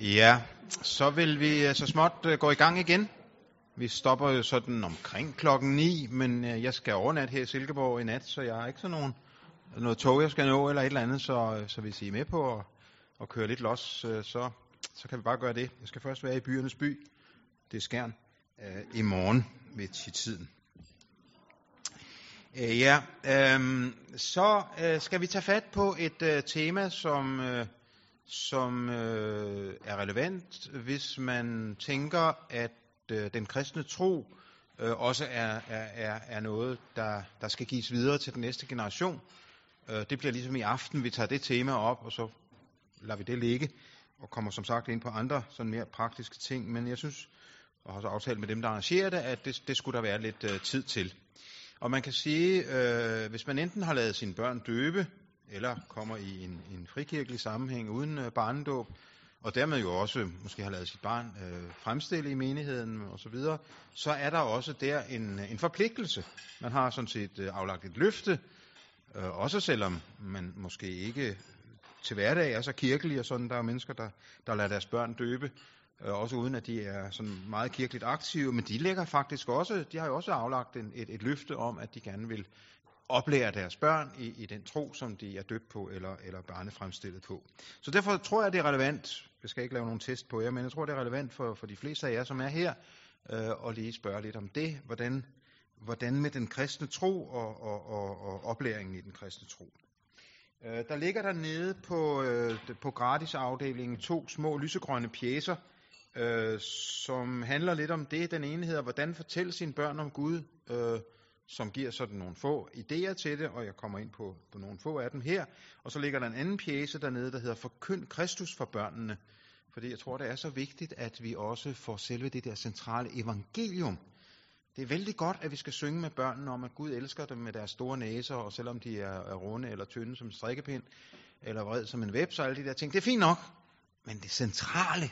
Ja, så vil vi øh, så småt øh, gå i gang igen. Vi stopper jo sådan omkring klokken 9, men øh, jeg skal overnatte her i Silkeborg i nat, så jeg har ikke sådan nogen, noget tog, jeg skal nå eller et eller andet, så, så hvis I er med på at, at køre lidt los, så, så kan vi bare gøre det. Jeg skal først være i byernes by, det er Skjern, i morgen ved tiden. Ja, øh, så øh, skal vi tage fat på et øh, tema, som... Øh, som øh, er relevant, hvis man tænker, at øh, den kristne tro øh, også er, er, er noget, der, der skal gives videre til den næste generation. Øh, det bliver ligesom i aften, vi tager det tema op, og så lader vi det ligge, og kommer som sagt ind på andre sådan mere praktiske ting. Men jeg synes, og har så aftalt med dem, der arrangerer det, at det, det skulle der være lidt øh, tid til. Og man kan sige, øh, hvis man enten har lavet sine børn døbe, eller kommer i en, en frikirkelig sammenhæng uden øh, barnedåb, og dermed jo også måske har lavet sit barn øh, fremstille i menigheden osv., så, så er der også der en, en forpligtelse. Man har sådan set øh, aflagt et løfte, øh, også selvom man måske ikke til hverdag er så kirkelig, og sådan der er mennesker, der, der lader deres børn døbe, øh, også uden at de er sådan meget kirkeligt aktive, men de lægger faktisk også, de har jo også aflagt en, et, et løfte om, at de gerne vil oplære deres børn i, i den tro, som de er døbt på eller, eller barnefremstillet på. Så derfor tror jeg, det er relevant, jeg skal ikke lave nogen test på jer, men jeg tror, det er relevant for, for de fleste af jer, som er her, øh, at lige spørge lidt om det. Hvordan, hvordan med den kristne tro og, og, og, og oplæringen i den kristne tro. Øh, der ligger der nede på, øh, på gratisafdelingen to små lysegrønne pjæser, øh, som handler lidt om det. Den ene hedder, hvordan fortælle sine børn om Gud. Øh, som giver sådan nogle få idéer til det, og jeg kommer ind på, på nogle få af dem her. Og så ligger der en anden pjæse dernede, der hedder Forkynd Kristus for børnene. Fordi jeg tror, det er så vigtigt, at vi også får selve det der centrale evangelium. Det er vældig godt, at vi skal synge med børnene om, at Gud elsker dem med deres store næser, og selvom de er, er runde eller tynde som en strikkepind, eller vred som en web, så alle de der ting. Det er fint nok, men det centrale,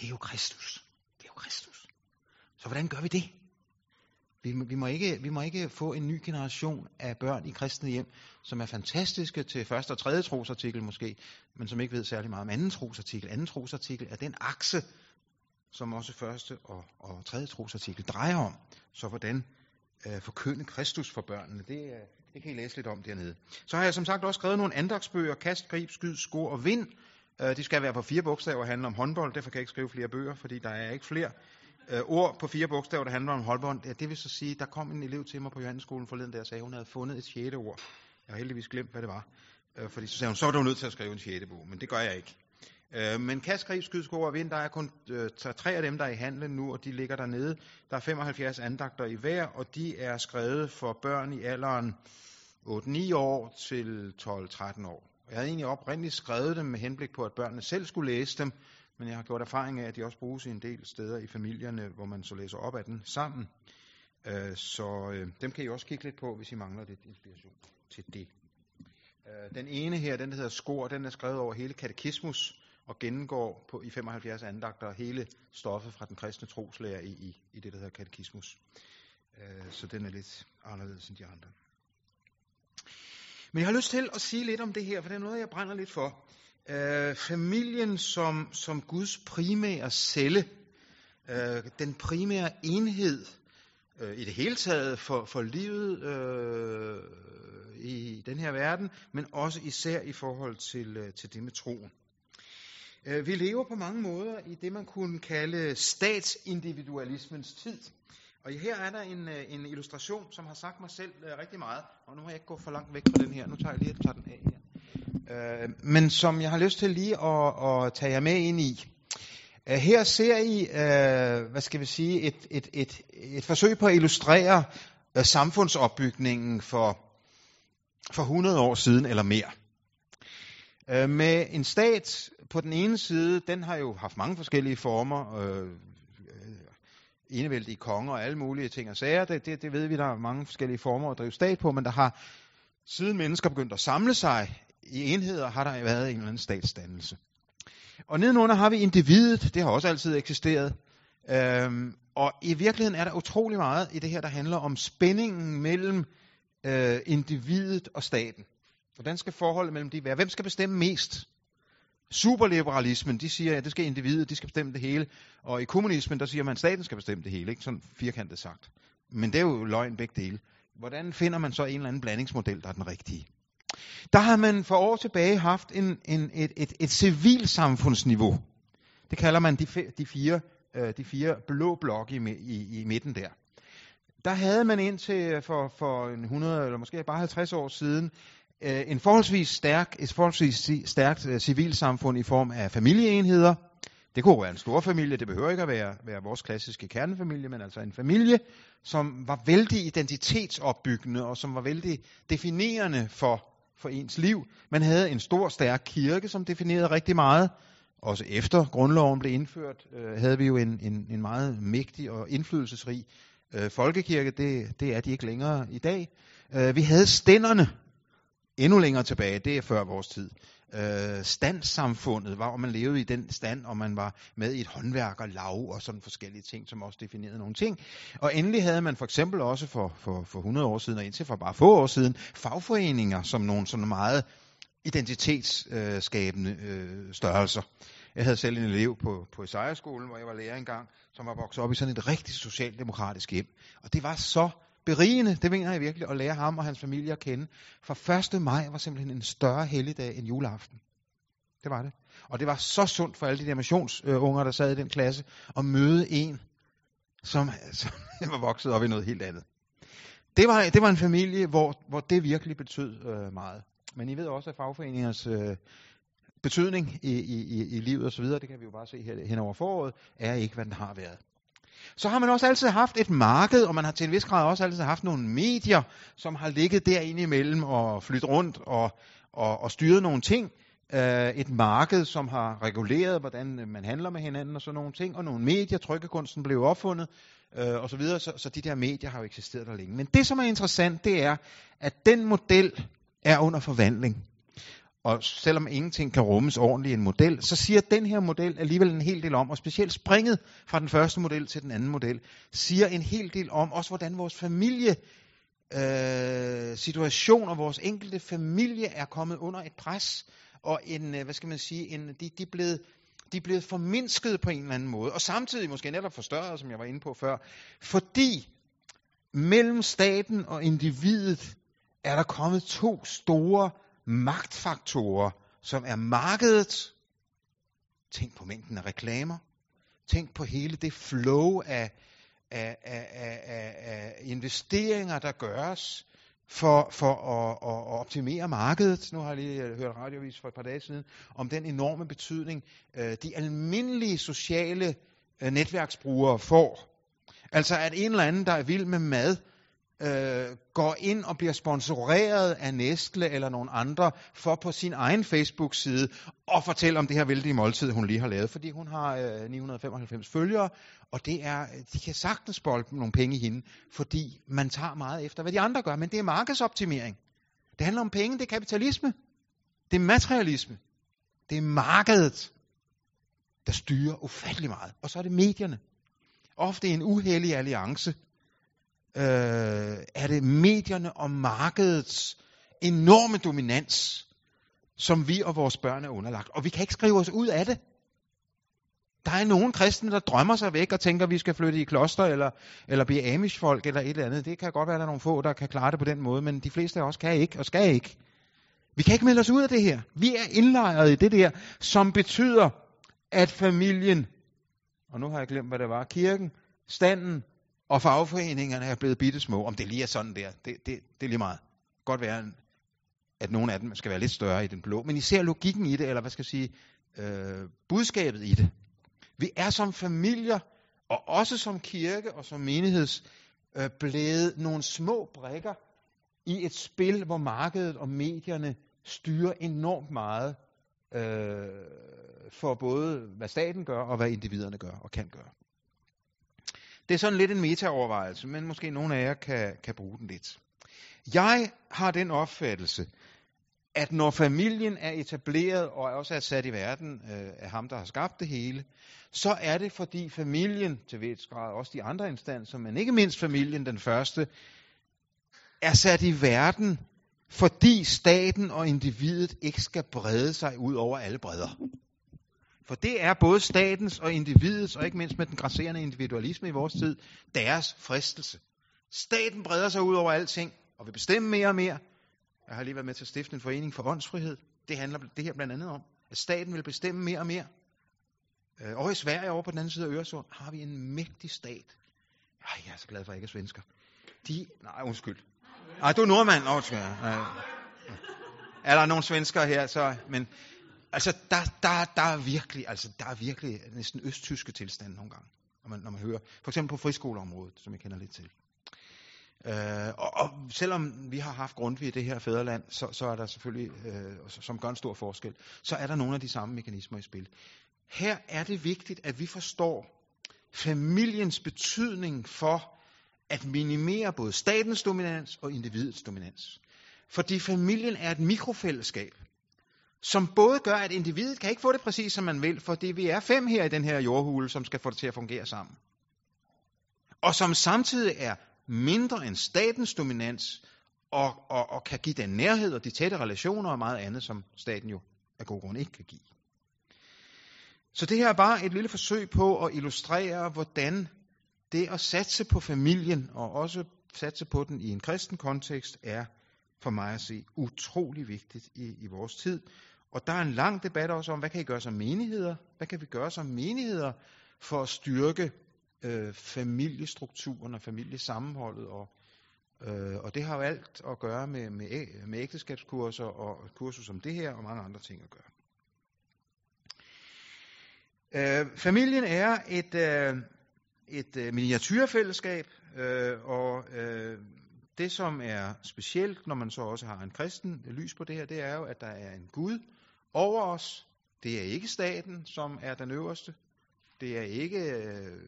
det er jo Kristus. Det er jo Kristus. Så hvordan gør vi det? Vi, vi, må ikke, vi må ikke få en ny generation af børn i kristne hjem, som er fantastiske til første og tredje trosartikel måske, men som ikke ved særlig meget om anden trosartikel. Anden trosartikel er den akse, som også første og, og tredje trosartikel drejer om. Så hvordan øh, forkynde Kristus for børnene, det, øh, det kan I læse lidt om dernede. Så har jeg som sagt også skrevet nogle andagsbøger, Kast, Grib, Skyd, Skor og Vind. Øh, de skal være på fire bogstaver og handle om håndbold, derfor kan jeg ikke skrive flere bøger, fordi der er ikke flere øh, ord på fire bogstaver, der handler om holdbånd. Ja, det vil så sige, der kom en elev til mig på Johannesskolen forleden, der sagde, at hun havde fundet et sjette ord. Jeg har heldigvis glemt, hvad det var. Øh, fordi så sagde hun, så er du nødt til at skrive en sjette bog, men det gør jeg ikke. Øh, men kaskrib, skydsko og vind, der er kun øh, tre af dem, der er i handlen nu, og de ligger dernede. Der er 75 andagter i hver, og de er skrevet for børn i alderen 8-9 år til 12-13 år. Jeg havde egentlig oprindeligt skrevet dem med henblik på, at børnene selv skulle læse dem, men jeg har gjort erfaring af, at de også bruges i en del steder i familierne, hvor man så læser op af den sammen. Øh, så øh, dem kan I også kigge lidt på, hvis I mangler lidt inspiration til det. Øh, den ene her, den der hedder Skor, den er skrevet over hele katekismus og gennemgår på, i 75 andagter hele stoffet fra den kristne troslærer i, i, i det, der hedder katekismus. Øh, så den er lidt anderledes end de andre. Men jeg har lyst til at sige lidt om det her, for det er noget, jeg brænder lidt for øh, familien som, som Guds primære celle, øh, den primære enhed øh, i det hele taget for, for livet øh, i den her verden, men også især i forhold til, øh, til det med troen. Øh, vi lever på mange måder i det, man kunne kalde statsindividualismens tid. Og her er der en, øh, en illustration, som har sagt mig selv øh, rigtig meget. Og nu har jeg ikke gået for langt væk fra den her. Nu tager jeg lige og tager den af øh, men som jeg har lyst til lige at, at tage jer med ind i. Øh, her ser I, øh, hvad skal vi sige, et, et, et, et forsøg på at illustrere øh, samfundsopbygningen for, for 100 år siden eller mere. Øh, med en stat på den ene side, den har jo haft mange forskellige former, øh, øh, enevældige konger og alle mulige ting og sager. Det, det, det ved vi, der er mange forskellige former at drive stat på, men der har siden mennesker begyndt at samle sig i enheder har der været en eller anden statsdannelse. Og nedenunder har vi individet, det har også altid eksisteret. Øhm, og i virkeligheden er der utrolig meget i det her, der handler om spændingen mellem øh, individet og staten. Hvordan skal forholdet mellem de være? Hvem skal bestemme mest? Superliberalismen, de siger, at det skal individet, de skal bestemme det hele. Og i kommunismen, der siger man, at staten skal bestemme det hele, ikke? Sådan firkantet sagt. Men det er jo løgn begge dele. Hvordan finder man så en eller anden blandingsmodel, der er den rigtige? Der har man for år tilbage haft en, en, et, et, et civilsamfundsniveau. Det kalder man de, de, fire, øh, de fire blå blokke i, i, i midten der. Der havde man indtil øh, for, for 100 eller måske bare 50 år siden øh, en forholdsvis stærk, et forholdsvis stærkt øh, civilsamfund i form af familieenheder. Det kunne være en stor familie, det behøver ikke at være, være vores klassiske kernefamilie, men altså en familie, som var vældig identitetsopbyggende og som var vældig definerende for, for ens liv. Man havde en stor, stærk kirke, som definerede rigtig meget. Også efter grundloven blev indført, øh, havde vi jo en, en, en meget mægtig og indflydelsesrig øh, folkekirke. Det, det er de ikke længere i dag. Øh, vi havde stænderne, endnu længere tilbage, det er før vores tid. Øh, standssamfundet, hvor man levede i den stand, og man var med i et håndværkerlag og sådan forskellige ting, som også definerede nogle ting. Og endelig havde man for eksempel også for, for, for 100 år siden, og indtil for bare få år siden, fagforeninger som nogle sådan meget identitetsskabende øh, størrelser. Jeg havde selv en elev på, på Isaiah-skolen, hvor jeg var lærer engang, som var vokset op i sådan et rigtig socialdemokratisk hjem. Og det var så berigende, det mener jeg virkelig, at lære ham og hans familie at kende. For 1. maj var simpelthen en større helligdag end juleaften. Det var det. Og det var så sundt for alle de der missionsunger, der sad i den klasse, at møde en, som, som var vokset op i noget helt andet. Det var, det var en familie, hvor, hvor det virkelig betød øh, meget. Men I ved også, at fagforeningers øh, betydning i, i, i livet osv., det kan vi jo bare se her hen over foråret, er ikke, hvad den har været. Så har man også altid haft et marked, og man har til en vis grad også altid haft nogle medier, som har ligget derinde imellem og flyttet rundt og, og, og styret nogle ting. Uh, et marked, som har reguleret, hvordan man handler med hinanden og sådan nogle ting, og nogle medier, trykkekunsten blev opfundet, uh, og så videre, så, så de der medier har jo eksisteret der længe. Men det, som er interessant, det er, at den model er under forvandling. Og selvom ingenting kan rummes ordentligt i en model, så siger den her model alligevel en hel del om, og specielt springet fra den første model til den anden model, siger en hel del om også, hvordan vores familie øh, situation og vores enkelte familie er kommet under et pres, og en, øh, hvad skal man sige, en, de, de, er blevet, de er blevet formindsket på en eller anden måde, og samtidig måske netop forstørret, som jeg var inde på før, fordi mellem staten og individet er der kommet to store magtfaktorer, som er markedet. Tænk på mængden af reklamer. Tænk på hele det flow af, af, af, af, af investeringer, der gøres for, for at, at, at optimere markedet. Nu har jeg lige øh, hørt radiovis for et par dage siden om den enorme betydning, øh, de almindelige sociale øh, netværksbrugere får. Altså at en eller anden, der er vild med mad, øh, går ind og bliver sponsoreret af Nestle eller nogen andre for på sin egen Facebook-side og fortælle om det her vældige måltid, hun lige har lavet, fordi hun har øh, 995 følgere, og det er, de kan sagtens bolde nogle penge i hende, fordi man tager meget efter, hvad de andre gør, men det er markedsoptimering. Det handler om penge, det er kapitalisme, det er materialisme, det er markedet, der styrer ufattelig meget. Og så er det medierne. Ofte en uheldig alliance, øh, er det medierne og markedets enorme dominans, som vi og vores børn er underlagt. Og vi kan ikke skrive os ud af det. Der er nogen kristne, der drømmer sig væk og tænker, at vi skal flytte i kloster eller, eller blive amish-folk eller et eller andet. Det kan godt være, at der er nogle få, der kan klare det på den måde, men de fleste af os kan ikke og skal ikke. Vi kan ikke melde os ud af det her. Vi er indlejret i det der, som betyder, at familien, og nu har jeg glemt, hvad det var, kirken, standen, og fagforeningerne er blevet bitte små. Om det lige er sådan der, det, det, det er lige meget. Godt være, at nogle af dem skal være lidt større i den blå. Men I ser logikken i det, eller hvad skal jeg sige, øh, budskabet i det. Vi er som familier, og også som kirke og som menigheds, øh, blevet nogle små brikker i et spil, hvor markedet og medierne styrer enormt meget øh, for både, hvad staten gør, og hvad individerne gør og kan gøre. Det er sådan lidt en metaovervejelse, men måske nogle af jer kan, kan bruge den lidt. Jeg har den opfattelse, at når familien er etableret og også er sat i verden øh, af ham, der har skabt det hele, så er det fordi familien, til vis grad også de andre instanser, men ikke mindst familien, den første, er sat i verden, fordi staten og individet ikke skal brede sig ud over alle bredder. For det er både statens og individets, og ikke mindst med den grasserende individualisme i vores tid, deres fristelse. Staten breder sig ud over alting, og vil bestemme mere og mere. Jeg har lige været med til at stifte en forening for åndsfrihed. Det handler det her blandt andet om, at staten vil bestemme mere og mere. Øh, og i Sverige over på den anden side af Øresund har vi en mægtig stat. Ej, jeg er så glad for, at jeg ikke er svensker. De, nej, undskyld. Nej, du er nordmand. Nå. Er der nogle svenskere her? Så, men altså, der, der, der, er virkelig, altså, der er virkelig næsten østtyske tilstande nogle gange, når man, når man hører. For eksempel på friskoleområdet, som jeg kender lidt til. Øh, og, og selvom vi har haft Grundtvig i det her fædreland, så, så er der selvfølgelig, øh, som gør en stor forskel, så er der nogle af de samme mekanismer i spil. Her er det vigtigt, at vi forstår familiens betydning for at minimere både statens dominans og individets dominans. Fordi familien er et mikrofællesskab, som både gør, at individet kan ikke få det præcis, som man vil, fordi vi er fem her i den her jordhule, som skal få det til at fungere sammen. Og som samtidig er mindre end statens dominans, og, og, og kan give den nærhed og de tætte relationer og meget andet, som staten jo af god grund ikke kan give. Så det her er bare et lille forsøg på at illustrere, hvordan det at satse på familien, og også satse på den i en kristen kontekst, er for mig at se utrolig vigtigt i, i vores tid. Og der er en lang debat også om, hvad kan I gøre som menigheder? Hvad kan vi gøre som menigheder for at styrke øh, familiestrukturen og familiesammenholdet? Og, øh, og det har jo alt at gøre med, med, med ægteskabskurser og kurser som det her og mange andre ting at gøre. Øh, familien er et, øh, et øh, miniatyrfællesskab, øh, og øh, det som er specielt, når man så også har en kristen lys på det her, det er jo, at der er en Gud over os. Det er ikke staten, som er den øverste. Det er ikke øh,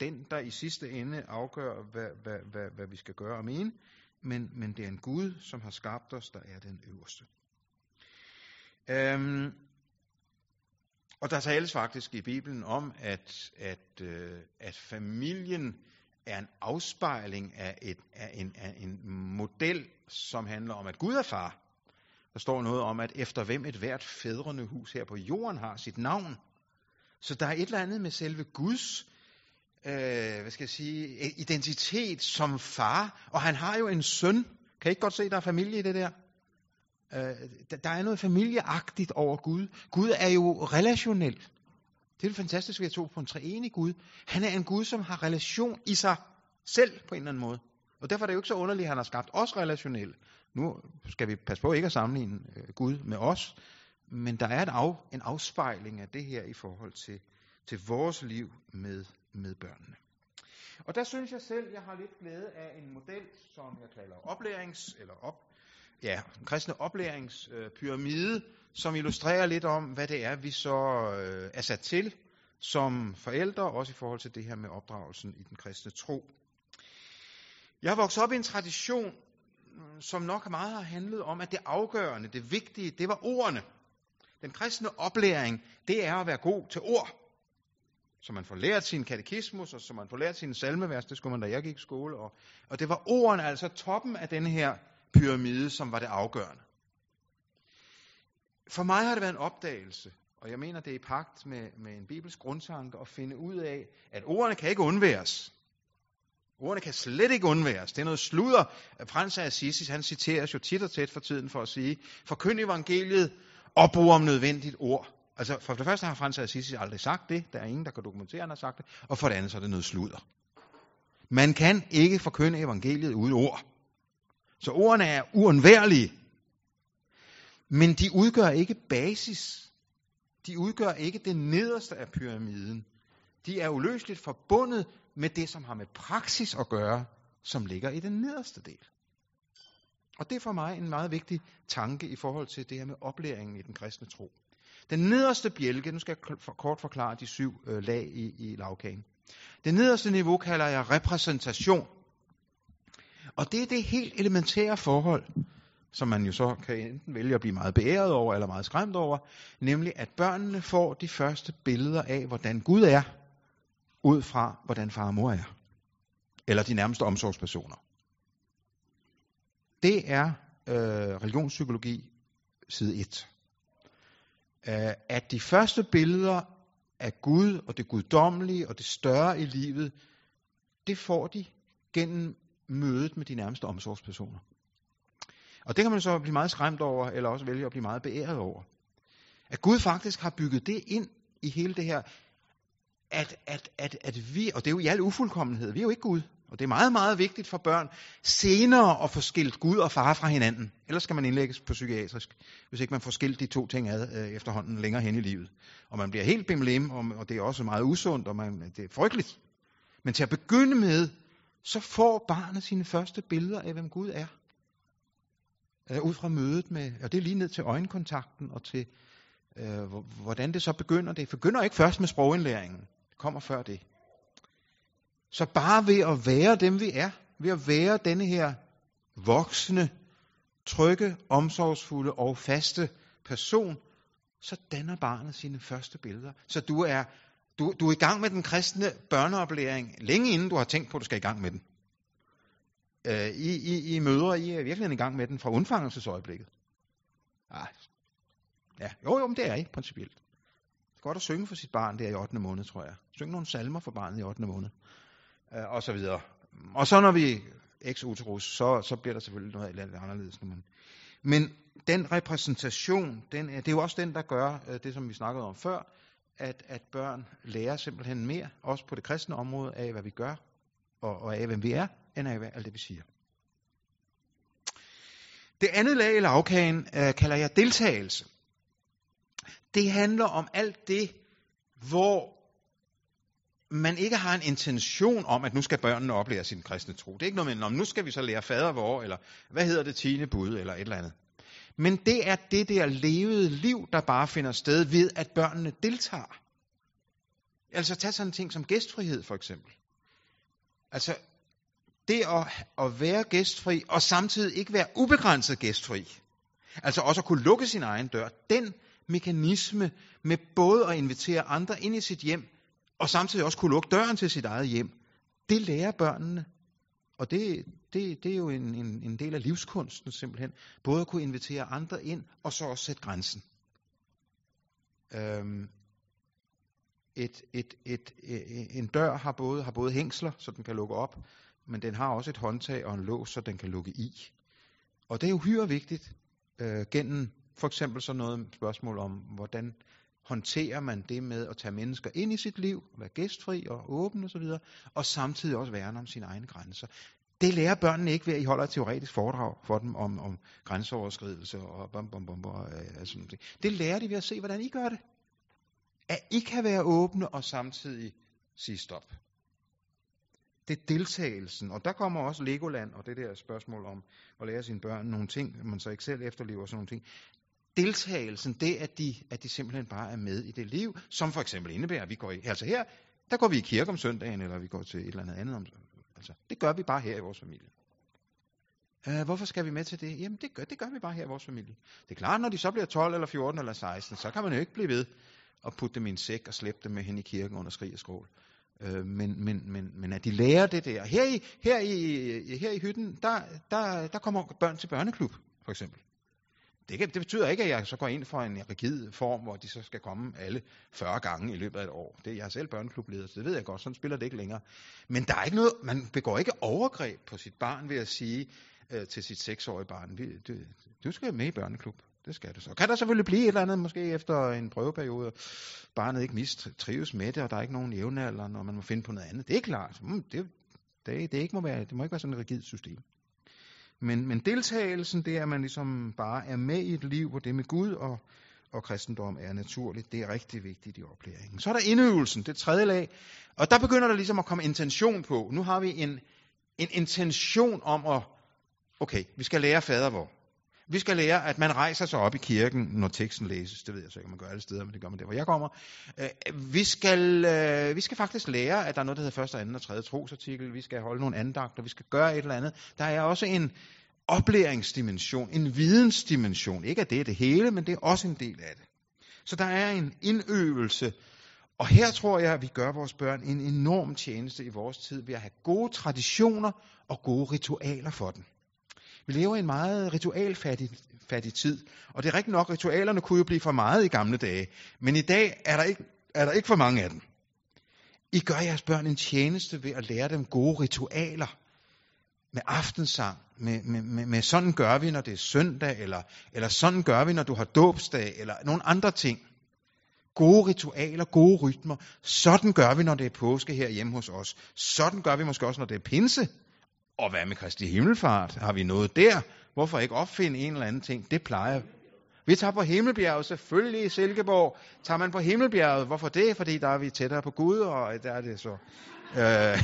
den, der i sidste ende afgør, hvad, hvad, hvad, hvad vi skal gøre og mene, men, men det er en Gud, som har skabt os, der er den øverste. Øhm, og der tales faktisk i Bibelen om, at, at, øh, at familien er en afspejling af, et, af, en, af en model, som handler om, at Gud er far. Der står noget om, at efter hvem et hvert fædrende hus her på jorden har sit navn. Så der er et eller andet med selve Guds øh, hvad skal jeg sige, identitet som far. Og han har jo en søn. Kan I ikke godt se, der er familie i det der? Øh, der er noget familieagtigt over Gud. Gud er jo relationel. Det er det fantastisk ved tog på en treenig Gud. Han er en Gud, som har relation i sig selv på en eller anden måde. Og derfor er det jo ikke så underligt, at han har skabt os relationelle. Nu skal vi passe på ikke at sammenligne øh, Gud med os, men der er et af, en afspejling af det her i forhold til, til vores liv med, med børnene. Og der synes jeg selv, jeg har lidt glæde af en model, som jeg kalder oplærings- eller op, ja, en kristne oplæringspyramide, øh, som illustrerer lidt om, hvad det er, vi så øh, er sat til som forældre, også i forhold til det her med opdragelsen i den kristne tro. Jeg har vokset op i en tradition, som nok meget har handlet om, at det afgørende, det vigtige, det var ordene. Den kristne oplæring, det er at være god til ord. Så man får lært sin katekismus, og så man får lært sin salmevers, det skulle man, da jeg gik i skole. Og, og det var ordene, altså toppen af den her pyramide, som var det afgørende. For mig har det været en opdagelse, og jeg mener, det er i pagt med, med en bibelsk grundtanke at finde ud af, at ordene kan ikke undværes. Ordene kan slet ikke undværes. Det er noget sludder. Frans af Assisi, han citeres jo tit og tæt for tiden for at sige, forkynd evangeliet og brug om nødvendigt ord. Altså for det første har Frans af Assisi aldrig sagt det. Der er ingen, der kan dokumentere, at han har sagt det. Og for det andet så er det noget sludder. Man kan ikke forkynde evangeliet uden ord. Så ordene er uundværlige. Men de udgør ikke basis. De udgør ikke det nederste af pyramiden. De er uløseligt forbundet med det, som har med praksis at gøre, som ligger i den nederste del. Og det er for mig en meget vigtig tanke i forhold til det her med oplæringen i den kristne tro. Den nederste bjælke, nu skal jeg kort forklare de syv øh, lag i, i lavkagen. Det nederste niveau kalder jeg repræsentation. Og det er det helt elementære forhold, som man jo så kan enten vælge at blive meget beæret over eller meget skræmt over, nemlig at børnene får de første billeder af, hvordan Gud er, ud fra hvordan far og mor er. Eller de nærmeste omsorgspersoner. Det er øh, religionspsykologi side 1. øh, at de første billeder af Gud og det guddommelige og det større i livet, det får de gennem mødet med de nærmeste omsorgspersoner. Og det kan man så blive meget skræmt over, eller også vælge at blive meget beæret over. At Gud faktisk har bygget det ind i hele det her, at, at, at, at vi, og det er jo i al ufuldkommenhed, vi er jo ikke Gud, og det er meget, meget vigtigt for børn senere at få skilt Gud og far fra hinanden. Ellers skal man indlægges på psykiatrisk, hvis ikke man får skilt de to ting ad øh, efterhånden længere hen i livet. Og man bliver helt bimlem, og det er også meget usundt, og man, det er frygteligt. Men til at begynde med, så får barnet sine første billeder af, hvem Gud er. Øh, ud fra mødet med, og det er lige ned til øjenkontakten og til, øh, hvordan det så begynder. Det begynder ikke først med sprogindlæringen. Kommer før det. Så bare ved at være dem, vi er, ved at være denne her voksne, trygge, omsorgsfulde og faste person, så danner barnet sine første billeder. Så du er, du, du er i gang med den kristne børneoplæring, længe inden du har tænkt på, at du skal i gang med den. Øh, I, I, I møder, I er virkelig i gang med den fra undfangelsesøjeblikket. Ah, ja, jo, jo, men det er I, principielt. Godt at synge for sit barn der i 8. måned, tror jeg. Synge nogle salmer for barnet i 8. måned. Øh, og så videre. Og så når vi ex uterus, så, så bliver der selvfølgelig noget lidt anderledes. Men, men den repræsentation, den, det er jo også den, der gør øh, det, som vi snakkede om før, at, at børn lærer simpelthen mere, også på det kristne område, af hvad vi gør, og, og af hvem vi er, end af alt det, vi siger. Det andet lag i lavkagen øh, kalder jeg deltagelse. Det handler om alt det, hvor man ikke har en intention om, at nu skal børnene oplære sin kristne tro. Det er ikke noget med, om nu skal vi så lære fader vor, eller hvad hedder det, tiende bud, eller et eller andet. Men det er det der levede liv, der bare finder sted ved, at børnene deltager. Altså tag sådan en ting som gæstfrihed for eksempel. Altså det at, at være gæstfri, og samtidig ikke være ubegrænset gæstfri. Altså også at kunne lukke sin egen dør. Den mekanisme med både at invitere andre ind i sit hjem, og samtidig også kunne lukke døren til sit eget hjem, det lærer børnene. Og det, det, det er jo en, en, en del af livskunsten simpelthen. Både at kunne invitere andre ind, og så også sætte grænsen. Øhm, et, et, et, et, en dør har både, har både hængsler, så den kan lukke op, men den har også et håndtag og en lås, så den kan lukke i. Og det er uhyre vigtigt øh, gennem for eksempel så noget spørgsmål om, hvordan håndterer man det med at tage mennesker ind i sit liv, være gæstfri og åben osv., og, og samtidig også værne om sine egne grænser. Det lærer børnene ikke ved, at I holder et teoretisk foredrag for dem om, om grænseoverskridelse og bom, bom, bom, og øh, sådan noget. Det lærer de ved at se, hvordan I gør det. At I kan være åbne og samtidig sige stop. Det er deltagelsen, og der kommer også Legoland og det der spørgsmål om at lære sine børn nogle ting, man så ikke selv efterlever sådan nogle ting deltagelsen, det at de, at de simpelthen bare er med i det liv, som for eksempel indebærer, at vi går i, altså her, der går vi i kirke om søndagen, eller vi går til et eller andet andet. Om, altså, det gør vi bare her i vores familie. Øh, hvorfor skal vi med til det? Jamen, det gør, det gør vi bare her i vores familie. Det er klart, når de så bliver 12 eller 14 eller 16, så kan man jo ikke blive ved at putte dem i en sæk og slæbe dem med hen i kirken under skrig og skrål. Øh, men, men, men, men at de lærer det der. Her i, her i, her i hytten, der, der, der kommer børn til børneklub, for eksempel. Det, kan, det betyder ikke, at jeg så går ind for en rigid form, hvor de så skal komme alle 40 gange i løbet af et år. Det, jeg er selv børneklubleder, så det ved jeg godt, sådan spiller det ikke længere. Men der er ikke noget, man begår ikke overgreb på sit barn ved at sige øh, til sit seksårige barn, du, du skal med i børneklub. Det skal du så. Kan der selvfølgelig blive et eller andet, måske efter en prøveperiode, barnet ikke mistrives med det, og der er ikke nogen jævnaldrende, når man må finde på noget andet. Det er klart. Mm, det, det, det, ikke må være, det må ikke være sådan et rigidt system. Men, men deltagelsen, det er, at man ligesom bare er med i et liv, hvor det med Gud og, og kristendom er naturligt. Det er rigtig vigtigt i oplæringen. Så er der indøvelsen, det tredje lag. Og der begynder der ligesom at komme intention på. Nu har vi en, en intention om at, okay, vi skal lære fader. Vi skal lære, at man rejser sig op i kirken, når teksten læses. Det ved jeg så ikke, om man gør alle steder, men det gør man der, hvor jeg kommer. Øh, vi skal, øh, vi skal faktisk lære, at der er noget, der hedder første, anden og tredje trosartikel. Vi skal holde nogle andagter, vi skal gøre et eller andet. Der er også en oplæringsdimension, en vidensdimension. Ikke at det er det hele, men det er også en del af det. Så der er en indøvelse, og her tror jeg, at vi gør vores børn en enorm tjeneste i vores tid ved at have gode traditioner og gode ritualer for dem. Vi lever i en meget ritualfattig fattig tid. Og det er rigtigt nok, ritualerne kunne jo blive for meget i gamle dage. Men i dag er der ikke, er der ikke for mange af dem. I gør jeres børn en tjeneste ved at lære dem gode ritualer. Med aftensang, med, med, med, med sådan gør vi, når det er søndag, eller, eller sådan gør vi, når du har dåbsdag, eller nogle andre ting. Gode ritualer, gode rytmer. Sådan gør vi, når det er påske her hjemme hos os. Sådan gør vi måske også, når det er pinse. Og hvad med Kristi Himmelfart? Har vi noget der? Hvorfor ikke opfinde en eller anden ting? Det plejer vi tager på Himmelbjerget, selvfølgelig i Silkeborg. Tager man på Himmelbjerget, hvorfor det? Fordi der er vi tættere på Gud, og der er det så. Øh,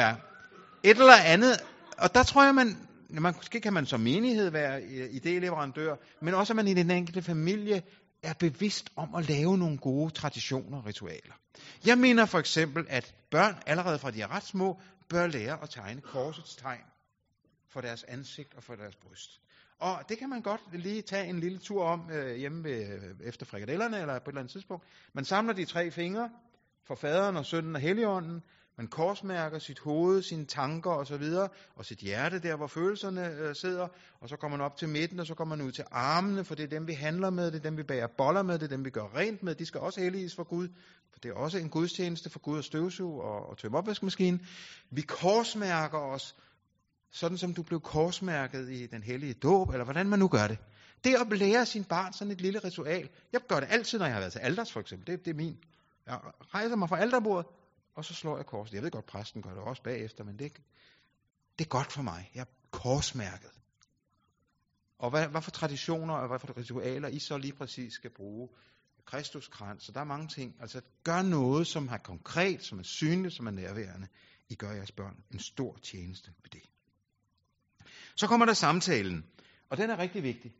ja. Et eller andet. Og der tror jeg, man, man, måske kan man som menighed være øh, idéleverandør, men også at man i den enkelte familie er bevidst om at lave nogle gode traditioner og ritualer. Jeg mener for eksempel, at børn allerede fra de er ret små, bør lære at tegne korsets tegn for deres ansigt og for deres bryst. Og det kan man godt lige tage en lille tur om øh, hjemme ved, øh, efter frikadellerne eller på et eller andet tidspunkt. Man samler de tre fingre for faderen og sønnen og helligånden. Man korsmærker sit hoved, sine tanker osv. Og, og sit hjerte der, hvor følelserne øh, sidder. Og så kommer man op til midten, og så kommer man ud til armene, for det er dem, vi handler med, det er dem, vi bager boller med, det er dem, vi gør rent med. De skal også helliges for Gud, for det er også en gudstjeneste for Gud at støvsuge og, og tømme opvaskemaskinen. Vi korsmærker os, sådan som du blev korsmærket i den hellige dåb, eller hvordan man nu gør det. Det at lære sin barn sådan et lille ritual. Jeg gør det altid, når jeg har været til alders, for eksempel. Det, det er min. Jeg rejser mig fra alderbordet, og så slår jeg korset. Jeg ved godt, præsten gør det også bagefter, men det, det er godt for mig. Jeg er korsmærket. Og hvad, hvad for traditioner og hvad for ritualer I så lige præcis skal bruge. Kristuskrans, så der er mange ting. Altså gør noget, som er konkret, som er synligt, som er nærværende. I gør jeres børn en stor tjeneste ved det. Så kommer der samtalen, og den er rigtig vigtig.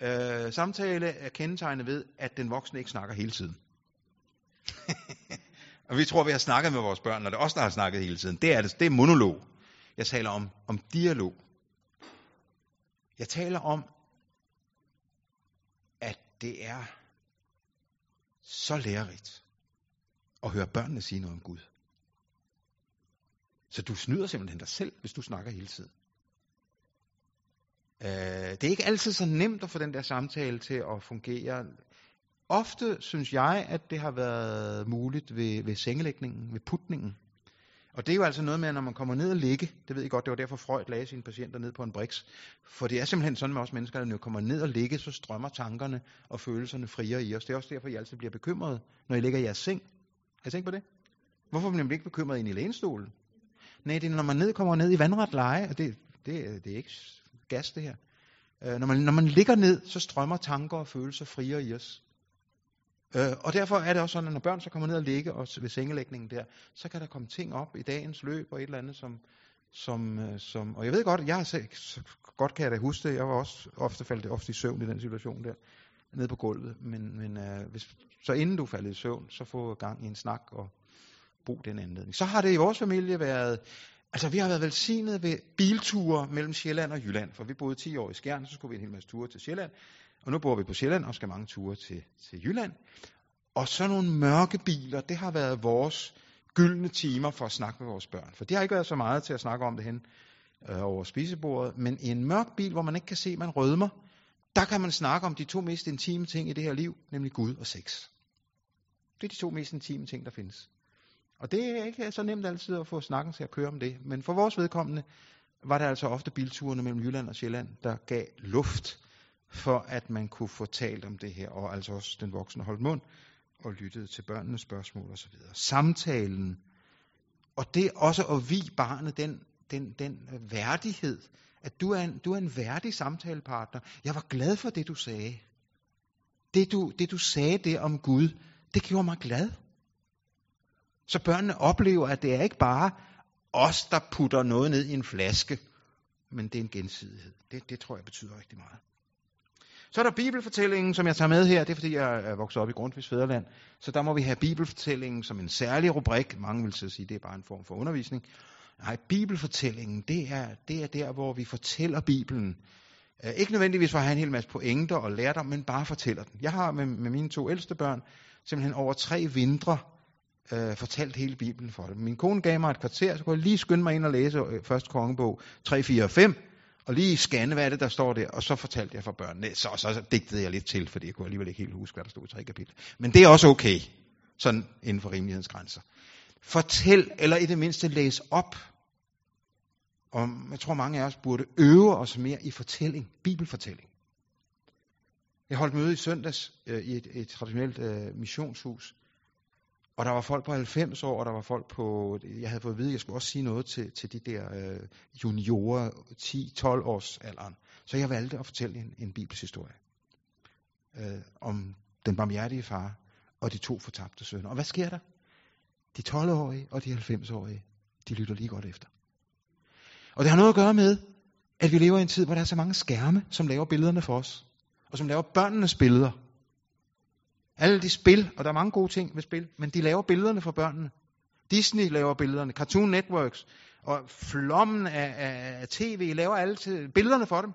Øh, samtale er kendetegnet ved, at den voksne ikke snakker hele tiden. og vi tror, vi har snakket med vores børn, når det er os, der har snakket hele tiden. Det er, det, det er monolog. Jeg taler om, om dialog. Jeg taler om, at det er så lærerigt at høre børnene sige noget om Gud. Så du snyder simpelthen dig selv, hvis du snakker hele tiden. Øh, det er ikke altid så nemt at få den der samtale til at fungere. Ofte synes jeg, at det har været muligt ved, ved sengelægningen, ved putningen. Og det er jo altså noget med, når man kommer ned og ligge, det ved I godt, det var derfor Freud lagde sine patienter ned på en briks. For det er simpelthen sådan med os mennesker, at når vi kommer ned og ligge, så strømmer tankerne og følelserne friere i os. Det er også derfor, I altid bliver bekymrede, når I ligger i jeres seng. Har I tænkt på det? Hvorfor bliver man ikke bekymret ind i lænestolen? Nej, det er, når man ned, kommer ned i vandret leje, og det, det, det er ikke gas, det her. Øh, når, man, når man ligger ned, så strømmer tanker og følelser friere i os. Øh, og derfor er det også sådan, at når børn så kommer ned og ligger og ved sengelægningen der, så kan der komme ting op i dagens løb og et eller andet, som, som, øh, som og jeg ved godt, jeg har set, så godt kan jeg da huske det, jeg var også ofte faldet ofte i søvn i den situation der, nede på gulvet, men, men øh, hvis, så inden du falder i søvn, så få gang i en snak og brug den anledning. Så har det i vores familie været Altså, vi har været velsignet ved bilture mellem Sjælland og Jylland, for vi boede 10 år i Skjern, så skulle vi en hel masse ture til Sjælland, og nu bor vi på Sjælland og skal mange ture til, til Jylland. Og så nogle mørke biler, det har været vores gyldne timer for at snakke med vores børn. For det har ikke været så meget til at snakke om det hen øh, over spisebordet, men i en mørk bil, hvor man ikke kan se, man rødmer, der kan man snakke om de to mest intime ting i det her liv, nemlig Gud og sex. Det er de to mest intime ting, der findes. Og det er ikke så nemt altid at få snakken til at køre om det. Men for vores vedkommende var det altså ofte bilturene mellem Jylland og Sjælland, der gav luft for, at man kunne få talt om det her, og altså også den voksne holdt mund og lyttede til børnenes spørgsmål osv. Samtalen, og det også at vi barnet den, den, den værdighed, at du er, en, du er en værdig samtalepartner. Jeg var glad for det, du sagde. Det du, det, du sagde det om Gud, det gjorde mig glad. Så børnene oplever, at det er ikke bare os, der putter noget ned i en flaske, men det er en gensidighed. Det, det tror jeg betyder rigtig meget. Så er der bibelfortællingen, som jeg tager med her. Det er fordi, jeg er vokset op i Grundtvigs Fæderland. Så der må vi have bibelfortællingen som en særlig rubrik. Mange vil så sige, at det er bare en form for undervisning. Nej, bibelfortællingen, det er, det er der, hvor vi fortæller Bibelen. Øh, ikke nødvendigvis for at have en hel masse pointer og lærdom, men bare fortæller den. Jeg har med, med mine to ældste børn simpelthen over tre vintre øh, fortalt hele Bibelen for dem. Min kone gav mig et kvarter, så kunne jeg lige skynde mig ind og læse øh, første kongebog 3, 4 og 5, og lige scanne, hvad er det, der står der, og så fortalte jeg for børnene. Så, så digtede jeg lidt til, fordi jeg kunne alligevel ikke helt huske, hvad der stod i tre kapitler. Men det er også okay, sådan inden for rimelighedens grænser. Fortæl, eller i det mindste læs op. Og jeg tror, mange af os burde øve os mere i fortælling, bibelfortælling. Jeg holdt møde i søndags øh, i et, et traditionelt øh, missionshus, og der var folk på 90 år, og der var folk på, jeg havde fået at vide, at jeg skulle også sige noget til, til de der øh, juniorer, 10-12 års alderen. Så jeg valgte at fortælle en, en bibelshistorie øh, om den barmhjertige far og de to fortabte sønner. Og hvad sker der? De 12-årige og de 90-årige, de lytter lige godt efter. Og det har noget at gøre med, at vi lever i en tid, hvor der er så mange skærme, som laver billederne for os, og som laver børnenes billeder. Alle de spil, og der er mange gode ting ved spil, men de laver billederne for børnene. Disney laver billederne, Cartoon Networks, og flommen af, af, af tv laver alle billederne for dem.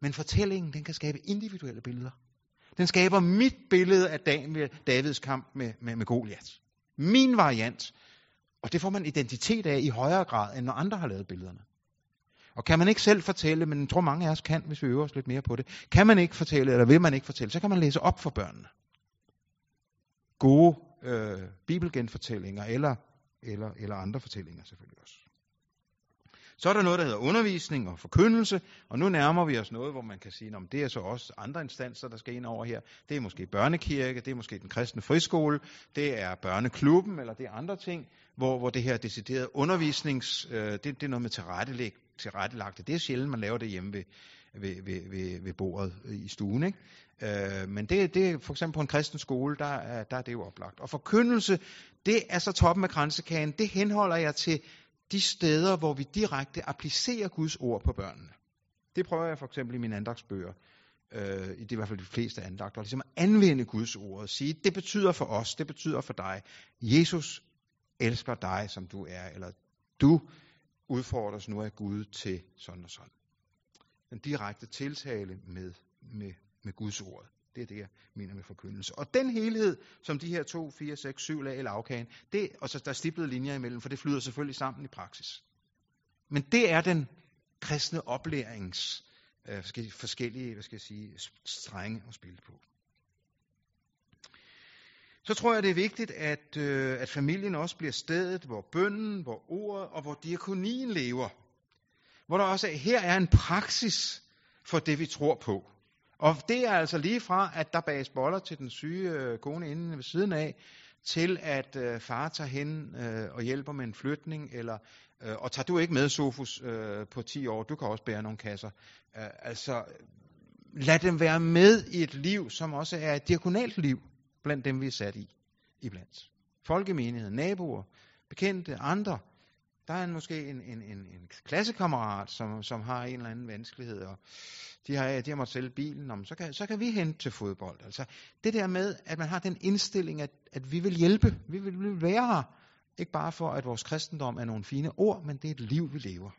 Men fortællingen, den kan skabe individuelle billeder. Den skaber mit billede af Davids kamp med, med, med Goliath. Min variant. Og det får man identitet af i højere grad, end når andre har lavet billederne. Og kan man ikke selv fortælle, men jeg tror mange af os kan, hvis vi øver os lidt mere på det, kan man ikke fortælle, eller vil man ikke fortælle, så kan man læse op for børnene. Gode øh, bibelgenfortællinger, eller, eller, eller andre fortællinger selvfølgelig også. Så er der noget, der hedder undervisning og forkyndelse, og nu nærmer vi os noget, hvor man kan sige, at det er så også andre instanser, der skal ind over her. Det er måske børnekirke, det er måske den kristne friskole, det er børneklubben, eller det er andre ting, hvor, hvor det her decideret undervisnings, øh, det, det er noget med tilrettelæg, tilrettelagte. Det er sjældent, man laver det hjemme ved, ved, ved, ved, ved bordet i stuen. Ikke? Øh, men det, det for eksempel på en kristen skole, der, er, der er det jo oplagt. Og forkyndelse, det er så toppen af kransekage. Det henholder jeg til de steder, hvor vi direkte applicerer Guds ord på børnene. Det prøver jeg for eksempel i mine andagsbøger, øh, i det i hvert fald de fleste andagter, ligesom at anvende Guds ord og sige, det betyder for os, det betyder for dig. Jesus elsker dig, som du er, eller du udfordres nu af Gud til sådan og sådan. Den direkte tiltale med, med, med Guds ord. Det er det, jeg mener med forkyndelse. Og den helhed, som de her 2, 4, 6, 7 lag i lavkagen, det, og så der er stiplede linjer imellem, for det flyder selvfølgelig sammen i praksis. Men det er den kristne oplærings øh, forskellige hvad skal jeg sige, strenge at spille på. Så tror jeg, det er vigtigt, at, øh, at familien også bliver stedet, hvor bønden, hvor ordet og hvor diakonien lever. Hvor der også her er en praksis for det, vi tror på. Og det er altså lige fra, at der bages boller til den syge øh, kone inde ved siden af, til at øh, far tager hen øh, og hjælper med en flytning, eller øh, og tager du ikke med, Sofus, øh, på 10 år, du kan også bære nogle kasser. Øh, altså, lad dem være med i et liv, som også er et diakonalt liv, blandt dem vi er sat i, iblandt. Folkemenighed, naboer, bekendte, andre. Der er en, måske en, en, en, en klassekammerat, som, som har en eller anden vanskelighed, og de har, de har måttet sælge bilen, om, så, kan, så kan vi hente til fodbold. Altså, det der med, at man har den indstilling, at, at vi vil hjælpe, vi vil, vi vil være her, ikke bare for, at vores kristendom er nogle fine ord, men det er et liv, vi lever.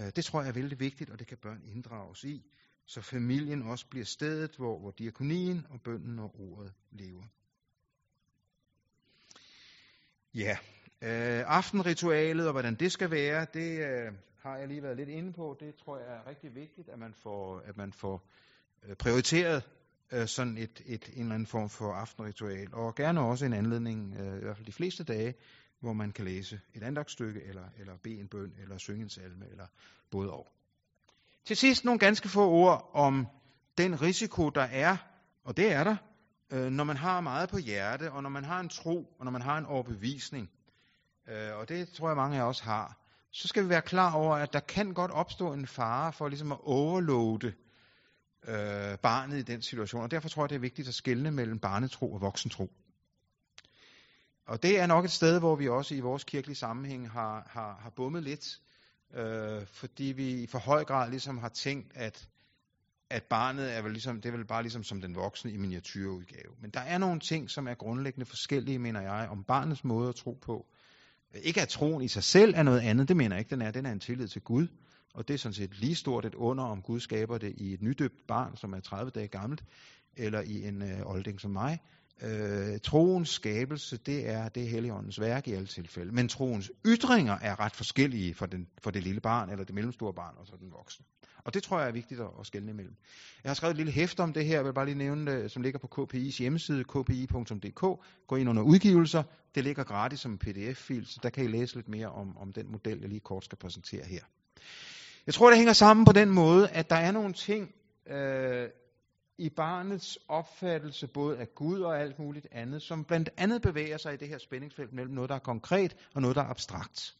Øh, det tror jeg er vældig vigtigt, og det kan børn inddrages i, så familien også bliver stedet, hvor, hvor diakonien og bønden og ordet lever. Ja, øh, aftenritualet og hvordan det skal være, det øh, har jeg lige været lidt inde på. Det tror jeg er rigtig vigtigt, at man får, at man får øh, prioriteret øh, sådan et, et, en eller anden form for aftenritual. Og gerne også en anledning, øh, i hvert fald de fleste dage, hvor man kan læse et andagsstykke, eller, eller bede en bøn, eller synge en salme, eller både og. Til sidst nogle ganske få ord om den risiko, der er, og det er der, øh, når man har meget på hjerte, og når man har en tro, og når man har en overbevisning. Øh, og det tror jeg mange af os har. Så skal vi være klar over, at der kan godt opstå en fare for ligesom at overloade øh, barnet i den situation. Og derfor tror jeg, det er vigtigt at skelne mellem barnetro og voksentro. Og det er nok et sted, hvor vi også i vores kirkelige sammenhæng har, har, har bummet lidt øh, fordi vi i for høj grad ligesom har tænkt, at, at barnet er vel ligesom, det er vel bare ligesom som den voksne i miniatyrudgave. Men der er nogle ting, som er grundlæggende forskellige, mener jeg, om barnets måde at tro på. Ikke at troen i sig selv er noget andet, det mener jeg ikke, den er. Den er en tillid til Gud, og det er sådan set lige stort et under, om Gud skaber det i et nydøbt barn, som er 30 dage gammelt, eller i en øh, olding som mig, Øh, troens skabelse, det er det helligåndens værk i alle tilfælde. Men troens ytringer er ret forskellige for, den, for det lille barn, eller det mellemstore barn, og så den voksne. Og det tror jeg er vigtigt at, at skelne imellem. Jeg har skrevet et lille hæfte om det her, jeg vil bare lige nævne det, som ligger på KPI's hjemmeside, kpi.dk. Gå ind under udgivelser. Det ligger gratis som en pdf-fil, så der kan I læse lidt mere om, om den model, jeg lige kort skal præsentere her. Jeg tror, det hænger sammen på den måde, at der er nogle ting øh, i barnets opfattelse, både af Gud og alt muligt andet, som blandt andet bevæger sig i det her spændingsfelt mellem noget, der er konkret og noget, der er abstrakt.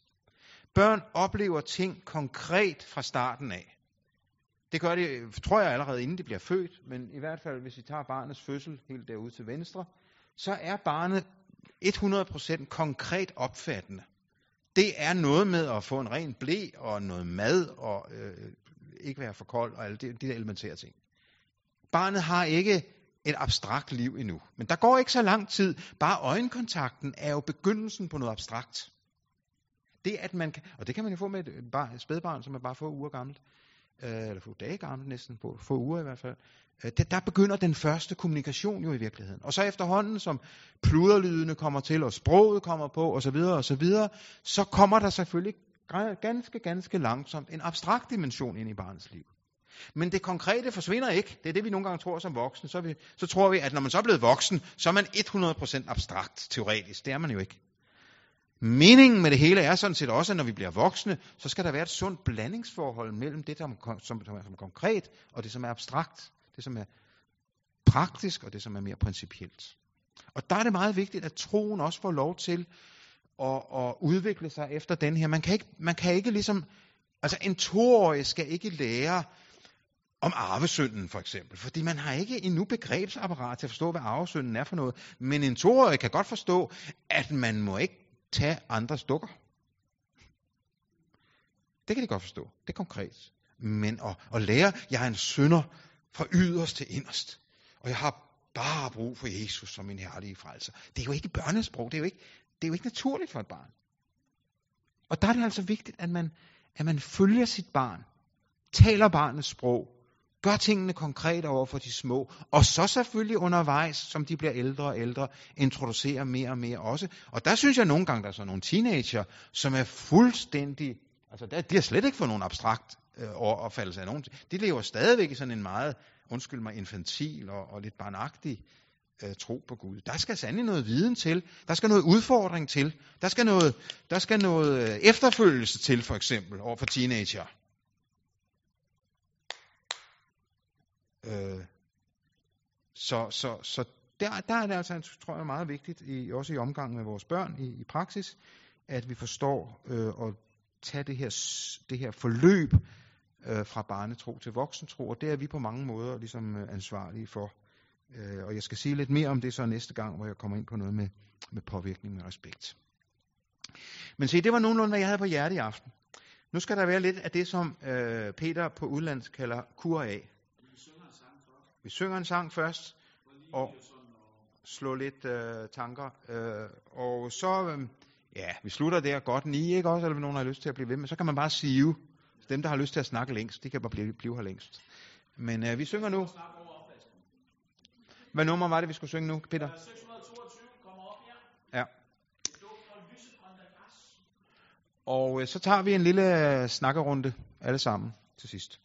Børn oplever ting konkret fra starten af. Det gør de, øh, tror jeg, allerede inden det bliver født, men i hvert fald, hvis vi tager barnets fødsel helt derude til venstre, så er barnet 100% konkret opfattende. Det er noget med at få en ren blæ og noget mad og øh, ikke være for kold og alle de, de der elementære ting. Barnet har ikke et abstrakt liv endnu. Men der går ikke så lang tid. Bare øjenkontakten er jo begyndelsen på noget abstrakt. Det at man kan, og det kan man jo få med et, et spædbarn, som er bare få uger gammelt, øh, eller få dage gammelt næsten, på få uger i hvert fald. Øh, det, der begynder den første kommunikation jo i virkeligheden. Og så efterhånden, som pluderlydene kommer til, og sproget kommer på, osv., osv., så kommer der selvfølgelig ganske, ganske langsomt en abstrakt dimension ind i barnets liv. Men det konkrete forsvinder ikke. Det er det, vi nogle gange tror som voksne. Så, vi, så tror vi, at når man så er blevet voksen, så er man 100% abstrakt teoretisk. Det er man jo ikke. Meningen med det hele er sådan set også, at når vi bliver voksne, så skal der være et sundt blandingsforhold mellem det, som, som, som er konkret, og det, som er abstrakt. Det, som er praktisk, og det, som er mere principielt. Og der er det meget vigtigt, at troen også får lov til at, at udvikle sig efter den her. Man kan ikke, man kan ikke ligesom, altså en toårig skal ikke lære om arvesynden for eksempel, fordi man har ikke endnu begrebsapparat til at forstå, hvad arvesynden er for noget. Men en toårig kan godt forstå, at man må ikke tage andres dukker. Det kan de godt forstå. Det er konkret. Men at, at lære, jeg er en synder fra yderst til inderst, og jeg har bare brug for Jesus som min herlige frelser. Det er jo ikke børnesprog, det er jo ikke, det er jo ikke naturligt for et barn. Og der er det altså vigtigt, at man, at man følger sit barn, taler barnets sprog, gør tingene konkret over for de små, og så selvfølgelig undervejs, som de bliver ældre og ældre, introducerer mere og mere også. Og der synes jeg nogle gange, der er sådan nogle teenager, som er fuldstændig, altså der, de har slet ikke fået nogen abstrakt øh, opfattelse af nogen. De lever stadigvæk i sådan en meget, undskyld mig, infantil og, og lidt barnagtig øh, tro på Gud. Der skal sandelig noget viden til. Der skal noget udfordring til. Der skal noget, der skal noget øh, efterfølgelse til, for eksempel, over for teenager. Øh, så, så, så der, der er det altså, tror jeg, meget vigtigt, i, også i omgang med vores børn i, i praksis, at vi forstår øh, at tage det her, det her forløb øh, fra barnetro til voksentro, og det er vi på mange måder ligesom øh, ansvarlige for. Øh, og jeg skal sige lidt mere om det så næste gang, hvor jeg kommer ind på noget med, med påvirkning med respekt. Men se, det var nogenlunde, hvad jeg havde på hjerte i aften. Nu skal der være lidt af det, som øh, Peter på udlands kalder kur af. Vi synger en sang først, og slå lidt øh, tanker. Øh, og så, øh, ja, vi slutter der godt ni, ikke også? Eller nogen har lyst til at blive ved, men så kan man bare sige, dem, der har lyst til at snakke længst, de kan bare blive, blive her længst. Men øh, vi synger nu. Hvad nummer var det, vi skulle synge nu, Peter? 622 kommer op her. Ja. Og øh, så tager vi en lille snakkerunde alle sammen til sidst.